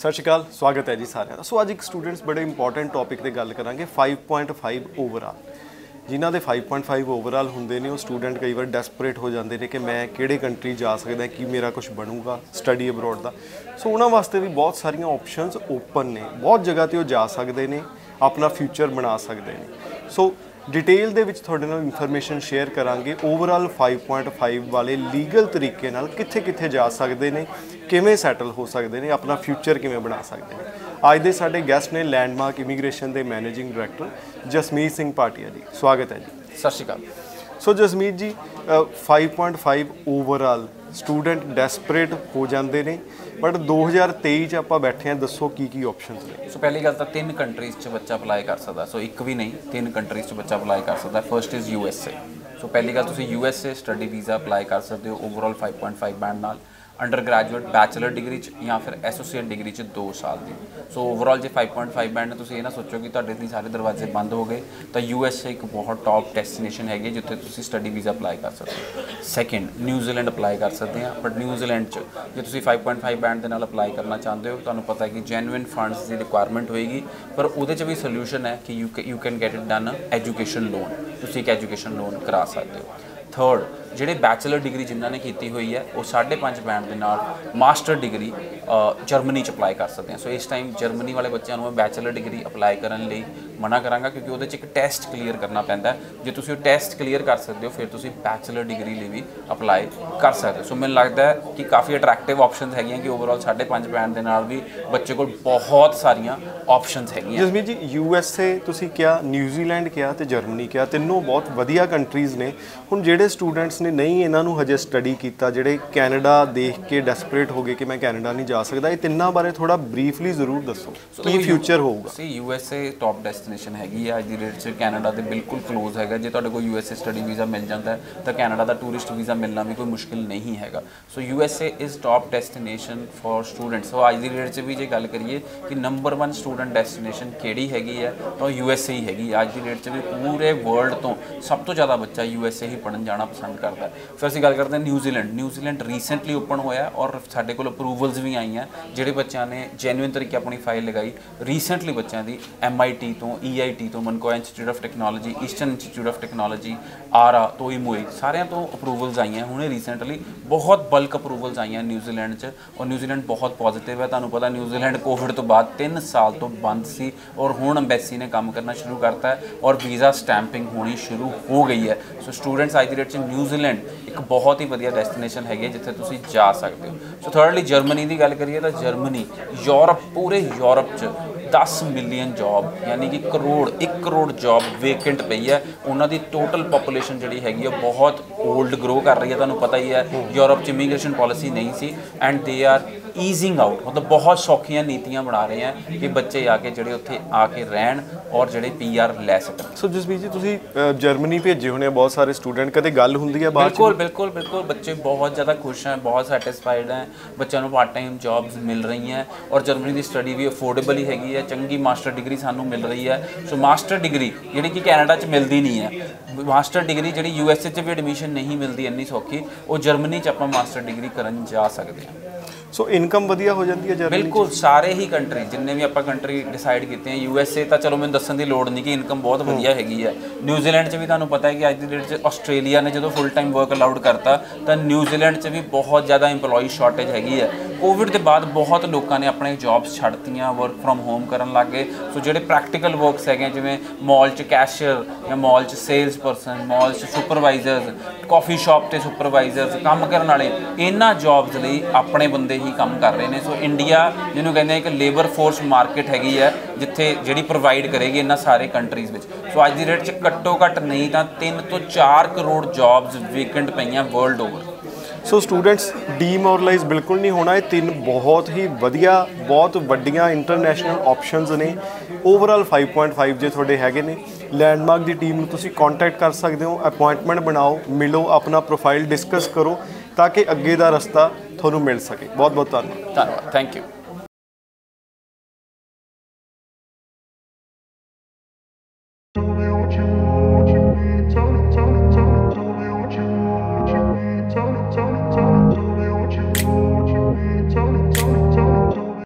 ਸਤਿ ਸ਼੍ਰੀ ਅਕਾਲ, ਸਵਾਗਤ ਹੈ ਜੀ ਸਾਰਿਆਂ ਦਾ। ਸੋ ਅੱਜ ਇੱਕ ਸਟੂਡੈਂਟਸ ਬੜੇ ਇੰਪੋਰਟੈਂਟ ਟੌਪਿਕ ਤੇ ਗੱਲ ਕਰਾਂਗੇ 5.5 ਓਵਰਆਲ ਜਿਨ੍ਹਾਂ ਦੇ 5.5 ਓਵਰਆਲ ਹੁੰਦੇ ਨੇ, ਉਹ ਸਟੂਡੈਂਟ ਕਈ ਵਾਰ ਡੈਸਪਰੇਟ ਹੋ ਜਾਂਦੇ ਨੇ ਕਿ ਮੈਂ ਕਿਹੜੇ ਕੰਟਰੀ ਜਾ ਸਕਦਾ, ਕੀ ਮੇਰਾ ਕੁਝ ਬਣੂਗਾ ਸਟੱਡੀ ਅਬਰੋਡ ਦਾ। ਸੋ ਉਹਨਾਂ ਵਾਸਤੇ ਵੀ ਬਹੁਤ ਸਾਰੀਆਂ ਆਪਸ਼ਨਸ ਓਪਨ ਨੇ। ਬਹੁਤ ਜਗ੍ਹਾ ਤੇ ਉਹ ਜਾ ਸਕਦੇ ਨੇ, ਆਪਣਾ ਫਿਊਚਰ ਬਣਾ ਸਕਦੇ ਨੇ। ਸੋ ਡਿਟੇਲ ਦੇ ਵਿੱਚ ਤੁਹਾਡੇ ਨਾਲ ਇਨਫੋਰਮੇਸ਼ਨ ਸ਼ੇਅਰ ਕਰਾਂਗੇ। ਓਵਰਆਲ 5.5 ਵਾਲੇ ਲੀਗਲ ਤਰੀਕੇ ਨਾਲ ਕਿੱਥੇ-ਕਿੱਥੇ ਜਾ ਸਕਦੇ ਨੇ, ਕਿਵੇਂ ਸੈਟਲ ਹੋ ਸਕਦੇ ਨੇ, ਆਪਣਾ ਫਿਊਚਰ ਕਿਵੇਂ ਬਣਾ ਸਕਦੇ ਨੇ। ਅੱਜ ਦੇ ਸਾਡੇ ਗੈਸਟ ਨੇ ਲੈਂਡਮਾਰਕ ਇਮੀਗ੍ਰੇਸ਼ਨ ਦੇ ਮੈਨੇਜਿੰਗ ਡਾਇਰੈਕਟਰ ਜਸਮੀਤ ਸਿੰਘ ਪਾਟਿਆ ਜੀ। ਸਵਾਗਤ ਹੈ ਜੀ। ਸਤਿ ਸ਼੍ਰੀ ਅਕਾਲ। ਸੋ ਜਸਮੀਤ ਜੀ ਅ, 5.5 ਓਵਰਆਲ ਸਟੂਡੈਂਟ ਡੈਸਪਰੇਟ ਹੋ ਜਾਂਦੇ ਨੇ ਬਟ 2023 ਚ ਆਪਾਂ ਬੈਠੇ ਹਾਂ ਦੱਸੋ ਕੀ ਕੀ ਆਪਸ਼ਨਸ ਨੇ। ਸੋ ਪਹਿਲੀ ਗੱਲ ਤਾਂ ਤਿੰਨ ਕੰਟਰੀਜ਼ 'ਚ ਬੱਚਾ ਅਪਲਾਈ ਕਰ ਸਕਦਾ। ਸੋ ਇੱਕ ਵੀ ਨਹੀਂ ਤਿੰਨ ਕੰਟਰੀਜ਼ 'ਚ ਬੱਚਾ ਅਪਲਾਈ ਕਰ ਸਕਦਾ। First is U S A so ਪਹਿਲੀ ਗੱਲ ਤੁਸੀਂ U S A study visa apply ਕਰ ਸਕਦੇ ਹੋ ਓਵਰਆਲ 5.5 ਬੈਂਡ ਨਾਲ। ਅੰਡਰ ਗ੍ਰੈਜੂਏਟ ਬੈਚਲਰ ਡਿਗਰੀ 'ਚ ਜਾਂ ਫਿਰ ਐਸੋਸੀਏਟ ਡਿਗਰੀ 'ਚ 2 ਸਾਲ ਦੀ। ਸੋ ਓਵਰਆਲ ਜੇ 5.5 ਬੈਂਡ ਨੇ ਤੁਸੀਂ ਇਹ ਨਾ ਸੋਚੋ ਕਿ ਤੁਹਾਡੇ ਲਈ ਸਾਰੇ ਦਰਵਾਜ਼ੇ ਬੰਦ ਹੋ ਗਏ, ਤਾਂ ਯੂ ਐਸ ਏ ਇੱਕ ਬਹੁਤ ਟੌਪ ਡੈਸਟੀਨੇਸ਼ਨ ਹੈਗੀ ਹੈ ਜਿੱਥੇ ਤੁਸੀਂ ਸਟੱਡੀ ਵੀਜ਼ਾ ਅਪਲਾਈ ਕਰ ਸਕਦੇ ਹੋ। ਸੈਕਿੰਡ ਨਿਊਜ਼ੀਲੈਂਡ ਅਪਲਾਈ ਕਰ ਸਕਦੇ ਆ ਬਟ ਨਿਊਜ਼ੀਲੈਂਡ 'ਚ ਜੇ ਤੁਸੀਂ 5.5 ਬੈਂਡ ਦੇ ਨਾਲ ਅਪਲਾਈ ਕਰਨਾ ਚਾਹੁੰਦੇ ਹੋ, ਤੁਹਾਨੂੰ ਪਤਾ ਹੈ ਕਿ ਜੈਨੂਇਨ ਫੰਡਸ ਦੀ ਰਿਕੁਆਇਰਮੈਂਟ ਹੋਏਗੀ, ਪਰ ਉਹਦੇ 'ਚ ਵੀ ਸੋਲੂਸ਼ਨ ਹੈ ਕਿ you you can get it done education loan ਤੁਸੀਂ ਇੱਕ ਐਜੂਕੇਸ਼ਨ ਲੋਨ ਕਰਾ ਸਕਦੇ ਹੋ। ਥਰਡ ਜਿਹੜੇ ਬੈਚਲਰ ਡਿਗਰੀ ਜਿਨ੍ਹਾਂ ਨੇ ਕੀਤੀ ਹੋਈ ਹੈ, ਉਹ 5.5 ਬੈਂਡ ਦੇ ਨਾਲ ਮਾਸਟਰ ਡਿਗਰੀ ਜਰਮਨੀ ਚ ਅਪਲਾਈ ਕਰ ਸਕਦੇ ਆ ਸੋ ਇਸ ਟਾਈਮ ਜਰਮਨੀ ਵਾਲੇ ਬੱਚਿਆਂ ਨੂੰ ਮੈਂ ਬੈਚਲਰ ਡਿਗਰੀ ਅਪਲਾਈ ਕਰਨ ਲਈ ਮਨਾ ਕਰਾਂਗਾ, ਕਿਉਂਕਿ ਉਹਦੇ ਚ ਇੱਕ ਟੈਸਟ ਕਲੀਅਰ ਕਰਨਾ ਪੈਂਦਾ ਹੈ। ਜੇ ਤੁਸੀਂ ਉਹ ਟੈਸਟ ਕਲੀਅਰ ਕਰ ਸਕਦੇ ਹੋ, ਫਿਰ ਤੁਸੀਂ ਬੈਚਲਰ ਡਿਗਰੀ ਲਈ ਵੀ ਅਪਲਾਈ ਕਰ ਸਕਦੇ ਹੋ। ਸੋ ਮੈਨੂੰ ਲੱਗਦਾ ਹੈ ਕਿ ਕਾਫੀ ਅਟਰੈਕਟਿਵ ਆਪਸ਼ਨਸ ਹੈਗੀਆਂ ਕਿ ਓਵਰਆਲ 5.5 ਬੈਂਡ ਦੇ ਨਾਲ ਵੀ ਬੱਚੇ ਕੋਲ ਬਹੁਤ ਸਾਰੀਆਂ ਆਪਸ਼ਨਸ ਹੈਗੀਆਂ। ਜਸਮੀਤ ਜੀ ਯੂ ਐਸ ਏ ਤੁਸੀਂ ਕਿਹਾ ਨਿਊਜ਼ੀਲੈਂਡ ਕਿਹਾ ਤੇ ਜਰਮਨੀ ਕਿਹਾ, ਤਿੰਨੋਂ ਬਹੁਤ ਵਧੀਆ ਕੰਟਰੀਜ਼ ਨੇ। ਹੁਣ ਜਿਹੜੇ ਸਟੂਡੈਂਟਸ ਸਟੂਡੈਂਟਸ ਨੇ ਨਹੀਂ ਇਹਨਾਂ ਨੂੰ ਹਜੇ ਸਟੱਡੀ ਕੀਤਾ ਜਿਹੜੇ ਕੈਨੇਡਾ ਦੇਖ ਕੇ ਡੈਸਪਰੇਟ ਹੋ ਗਏ ਕਿ ਮੈਂ ਕੈਨੇਡਾ ਨਹੀਂ ਜਾ ਸਕਦਾ ਇਹ ਤਿੰਨਾਂ ਬਾਰੇ ਥੋੜਾ ਬਰੀਫਲੀ ਜ਼ਰੂਰ ਦੱਸੋ ਕੀ ਫਿਊਚਰ ਹੋਊਗਾ। ਸੀ U S A top destination ਹੈਗੀ ਆ ਅੱਜ ਦੀ ਡੇਟ 'ਚ ਕੈਨੇਡਾ ਦੇ ਬਿਲਕੁਲ ਕਲੋਜ਼ ਹੈਗਾ। ਜੇ ਤੁਹਾਡੇ ਕੋਲ U S A study visa ਮਿਲ ਜਾਂਦਾ ਤਾਂ ਕੈਨੇਡਾ ਦਾ ਟੂਰਿਸਟ ਵੀਜ਼ਾ ਮਿਲਣਾ ਵੀ ਕੋਈ ਮੁਸ਼ਕਿਲ ਨਹੀਂ ਹੈਗਾ। So U S A is top destination for students so ਅੱਜ ਦੀ ਡੇਟ 'ਚ ਵੀ ਜੇ ਗੱਲ ਕਰੀਏ ਕਿ ਨੰਬਰ 1 ਸਟੂਡੈਂਟ ਡੈਸਟੀਨੇਸ਼ਨ ਕਿਹੜੀ ਹੈਗੀ ਹੈ ਤਾਂ ਯੂ ਐਸ ਏ ਹੀ ਹੈਗੀ। ਅੱਜ ਦੀ ਡੇਟ 'ਚ ਵੀ ਪੂਰੇ ਵਰਲਡ ਤੋਂ ਸਭ ਤੋਂ ਜ਼ਿਆਦਾ ਬੱਚਾ ਯੂ ਐਸ ਏ ਹੀ ਪੜਨ ਜਾਣਾ ਪਸੰਦ ਕਰ ਕਰਦਾ। ਹੈ ਫਿਰ ਅਸੀਂ ਗੱਲ ਕਰਦੇ ਹਾਂ ਨਿਊਜ਼ੀਲੈਂਡ ਨਿਊਜ਼ੀਲੈਂਡ ਰੀਸੈਂਟਲੀ ਓਪਨ ਹੋਇਆ ਔਰ ਸਾਡੇ ਕੋਲ ਅਪਰੂਵਲਸ ਵੀ ਆਈਆਂ ਜਿਹੜੇ ਬੱਚਿਆਂ ਨੇ ਜੈਨੂਇਨ ਤਰੀਕੇ ਆਪਣੀ ਫਾਈਲ ਲਗਾਈ। ਰੀਸੈਂਟਲੀ ਬੱਚਿਆਂ ਦੀ MIT ਤੋਂ EIT ਤੋਂ ਮਨਕੋ Institute of Technology Eastern Institute of Technology ਆਰਾ ਤੋਂ ਇਮੋਈ ਸਾਰਿਆਂ ਤੋਂ ਅਪਰੂਵਲਸ ਆਈਆਂ ਹੁਣੇ ਰੀਸੈਂਟਲੀ ਬਹੁਤ ਬਲਕ ਅਪਰੂਵਲਸ ਆਈਆਂ ਨਿਊਜ਼ੀਲੈਂਡ 'ਚ ਔਰ ਨਿਊਜ਼ੀਲੈਂਡ ਬਹੁਤ ਪੋਜ਼ਿਟਿਵ ਹੈ। ਤੁਹਾਨੂੰ ਪਤਾ ਨਿਊਜ਼ੀਲੈਂਡ ਕੋਵਿਡ ਤੋਂ ਬਾਅਦ 3 ਸਾਲ ਤੋਂ ਬੰਦ ਸੀ ਔਰ ਹੁਣ ਅੰਬੈਸੀ ਨੇ ਕੰਮ ਕਰਨਾ ਸ਼ੁਰੂ ਕਰਤਾ ਹੈ ਔਰ ਵੀਜ਼ਾ ਸਟੈਂਪਿੰਗ ਹੋਣੀ ਸ਼ੁਰੂ ਹੋ ਗਈ ਹੈ। ਸੋ ਸਟੂਡੈਂਟਸ ਅੱਜ ਦੀ ਡੇਟ 'ਚ ਨਿਊਜ਼ੀਲੈਂਡ ਇੱਕ ਬਹੁਤ ਹੀ ਵਧੀਆ ਡੈਸਟੀਨੇਸ਼ਨ ਹੈਗੀ ਹੈ ਜਿੱਥੇ ਤੁਸੀਂ ਜਾ ਸਕਦੇ ਹੋ। ਸੋ ਥਰਡਲੀ ਜਰਮਨੀ ਦੀ ਗੱਲ ਕਰੀਏ ਤਾਂ ਜਰਮਨੀ ਯੂਰਪ ਪੂਰੇ ਯੂਰਪ 'ਚ 10 ਮਿਲੀਅਨ ਜੌਬ ਯਾਨੀ ਕਿ ਕਰੋੜ 1 ਕਰੋੜ ਜੌਬ ਵੇਕੈਂਟ ਪਈ ਹੈ। ਉਹਨਾਂ ਦੀ ਟੋਟਲ ਪੋਪੂਲੇਸ਼ਨ ਜਿਹੜੀ ਹੈਗੀ ਹੈ ਬਹੁਤ 올ਡ ਗਰੋ ਕਰ ਰਹੀ ਹੈ। ਤੁਹਾਨੂੰ ਪਤਾ ਹੀ ਹੈ ਯੂਰਪ 'ਚ ਇਮੀਗ੍ਰੇਸ਼ਨ ਪਾਲਿਸੀ ਨਹੀਂ ਸੀ। And they are easing out ਮਤਲਬ ਬਹੁਤ ਸੌਖੀਆਂ ਨੀਤੀਆਂ ਬਣਾ ਰਹੇ ਆ ਕਿ ਬੱਚੇ ਆ ਕੇ ਜਿਹੜੇ ਉੱਥੇ ਆ ਕੇ ਰਹਿਣ ਔਰ ਜਿਹੜੇ ਪੀਆਰ ਲੈ ਸਕਣ। ਸੋ ਜਸਮੀਤ ਜੀ ਤੁਸੀਂ ਜਰਮਨੀ ਭੇਜੇ ਹੋਣੇ ਆ ਬਹੁਤ ਸਾਰੇ ਸਟੂਡੈਂਟ ਕਦੇ ਗੱਲ ਹੁੰਦੀ ਹੈ ਬਾਅਦ ਚ? ਬਿਲਕੁਲ ਬਿਲਕੁਲ ਬਿਲਕੁਲ। ਬੱਚੇ ਬਹੁਤ ਜ਼ਿਆਦਾ ਖੁਸ਼ ਹਨ ਬਹੁਤ ਸੈਟੀਸਫਾਈਡ ਹੈ। ਬੱਚਿਆਂ ਨੂੰ ਪਾਰਟ ਟਾਈਮ ਜੌਬਸ ਮਿਲ ਰਹੀਆਂ ਔਰ ਜਰਮਨੀ ਦੀ ਸਟੱਡੀ ਵੀ ਅਫੋਰਡੇਬਲ ਹੀ ਹੈਗੀ ਹੈ। ਚੰਗੀ ਮਾਸਟਰ ਡਿਗਰੀ ਸਾਨੂੰ ਮਿਲ ਰਹੀ ਹੈ। ਸੋ ਮਾਸਟਰ ਡਿਗਰੀ ਜਿਹੜੀ ਕਿ ਕੈਨੇਡਾ 'ਚ ਮਿਲਦੀ ਨਹੀਂ ਹੈ। ਮਾਸਟਰ ਡਿਗਰੀ ਜਿਹੜੀ ਯੂ ਐਸ ਏ 'ਚ ਵੀ ਐਡਮਿਸ਼ਨ ਨਹੀਂ ਮਿਲਦੀ ਇੰਨੀ ਸੌਖੀ ਉਹ ਜਰਮਨੀ 'ਚ ਆਪਾਂ ਮਾਸਟਰ ਡਿਗਰੀ ਕਰਨ ਜਾ ਸਕਦੇ ਹਾਂ। ਸੋ ਇਨਕਮ ਵਧੀਆ ਹੋ ਜਾਂਦੀ ਹੈ ਜਰਮਨੀ? ਬਿਲਕੁਲ ਸਾਰੇ ਹੀ ਕੰਟਰੀ ਜਿੰਨੇ ਵੀ ਆਪਾਂ ਕੰਟਰੀ ਡਿਸਾਈਡ ਕੀਤੇ ਆ ਯੂ ਐਸ ਏ ਤਾਂ ਚਲੋ ਮੈਨੂੰ ਦੱਸਣ ਦੀ ਲੋੜ ਨਹੀਂ ਕਿ ਇਨਕਮ ਬਹੁਤ ਵਧੀਆ ਹੈਗੀ ਹੈ ਨਿਊਜ਼ੀਲੈਂਡ 'ਚ ਵੀ ਤੁਹਾਨੂੰ ਪਤਾ ਹੈ ਕਿ ਅੱਜ ਦੀ ਡੇਟ 'ਚ ਆਸਟ੍ਰੇਲੀਆ ਨੇ ਜਦੋਂ ਫੁੱਲ ਟਾਈਮ ਵਰਕ ਅਲਾਉਡ ਕਰਤਾ ਤਾਂ ਨਿਊਜ਼ੀਲੈਂਡ 'ਚ ਵੀ ਬਹੁਤ ਜ਼ਿਆਦਾ EMPLOYE ਸ਼ਾਰਟੇਜ ਹੈਗੀ ਹੈ ਕੋਵਿਡ ਦੇ ਬਾਅਦ ਬਹੁਤ ਲੋਕਾਂ ਨੇ ਆਪਣੇ ਜੌਬਸ ਛੱਡਤੀਆਂ ਵਰਕ ਫਰਮ ਹੋਮ ਕਰਨ ਲੱਗ। ਗਏ ਸੋ ਜਿਹੜੇ ਪ੍ਰੈਕਟੀਕਲ ਵਰਕਸ ਹੈਗੇ ਆ, ਜਿਵੇਂ ਮਾਲ 'ਚ ਕੈਸ਼ੀਅਰ ਜਾਂ ਮਾਲ 'ਚ ਸੇਲਸ ਪਰਸਨ ਮਾਲ 'ਚ ਸੁਪਰਵਾਈਜ਼ਰਸ ਕਾਫੀ ਸ਼ਾਪ ਤੇ ਸੁਪਰਵਾਈਜ਼ਰਸ ਕੰਮ ਕਰਨ ਵਾਲੇ ਇਹਨਾਂ ਜੌਬਸ ਲਈ ਆਪਣੇ ਬੰਦੇ ਹੀ ਕੰਮ ਕਰ ਰਹੇ ਨੇ। ਸੋ ਇੰਡੀਆ ਜਿਹਨੂੰ ਕਹਿੰਦੇ ਆ ਇੱਕ ਲੇਬਰ ਫੋਰਸ ਮਾਰਕੀਟ ਹੈਗੀ ਹੈ ਜਿੱਥੇ ਜਿਹੜੀ ਪ੍ਰੋਵਾਈਡ ਕਰੇਗੀ ਇਹਨਾਂ ਸਾਰੇ ਕੰਟਰੀਜ਼ ਵਿੱਚ। ਸੋ ਅੱਜ ਦੀ ਰੇਟ 'ਚ ਘੱਟੋ ਘੱਟ ਨਹੀਂ ਤਾਂ 3 ਤੋਂ 4 ਕਰੋੜ ਜੌਬਸ ਵੇਕੈਂਟ ਪਈਆਂ world over so students demoralise ਬਿਲਕੁਲ ਨਹੀਂ ਹੋਣਾ। ਇਹ ਤਿੰਨ ਬਹੁਤ ਹੀ ਵਧੀਆ, ਬਹੁਤ ਵੱਡੀਆਂ ਇੰਟਰਨੈਸ਼ਨਲ ਆਪਸ਼ਨਸ ਨੇ। ਓਵਰਆਲ 5.5 ਜੇ ਤੁਹਾਡੇ ਹੈਗੇ ਨੇ। ਲੈਂਡਮਾਰਕ ਦੀ ਟੀਮ ਨੂੰ ਤੁਸੀਂ ਕੰਟੈਕਟ ਕਰ ਸਕਦੇ ਹੋ। ਅਪਾਇੰਟਮੈਂਟ ਬਣਾਓ, ਮਿਲੋ, ਆਪਣਾ ਪ੍ਰੋਫਾਈਲ ਡਿਸਕਸ ਕਰੋ, ਤਾਂ ਕਿ ਅੱਗੇ ਦਾ ਰਸਤਾ ਤੁਹਾਨੂੰ ਮਿਲ ਸਕੇ। ਬਹੁਤ ਬਹੁਤ ਧੰਨਵਾਦ। ਧੰਨਵਾਦ। Thank you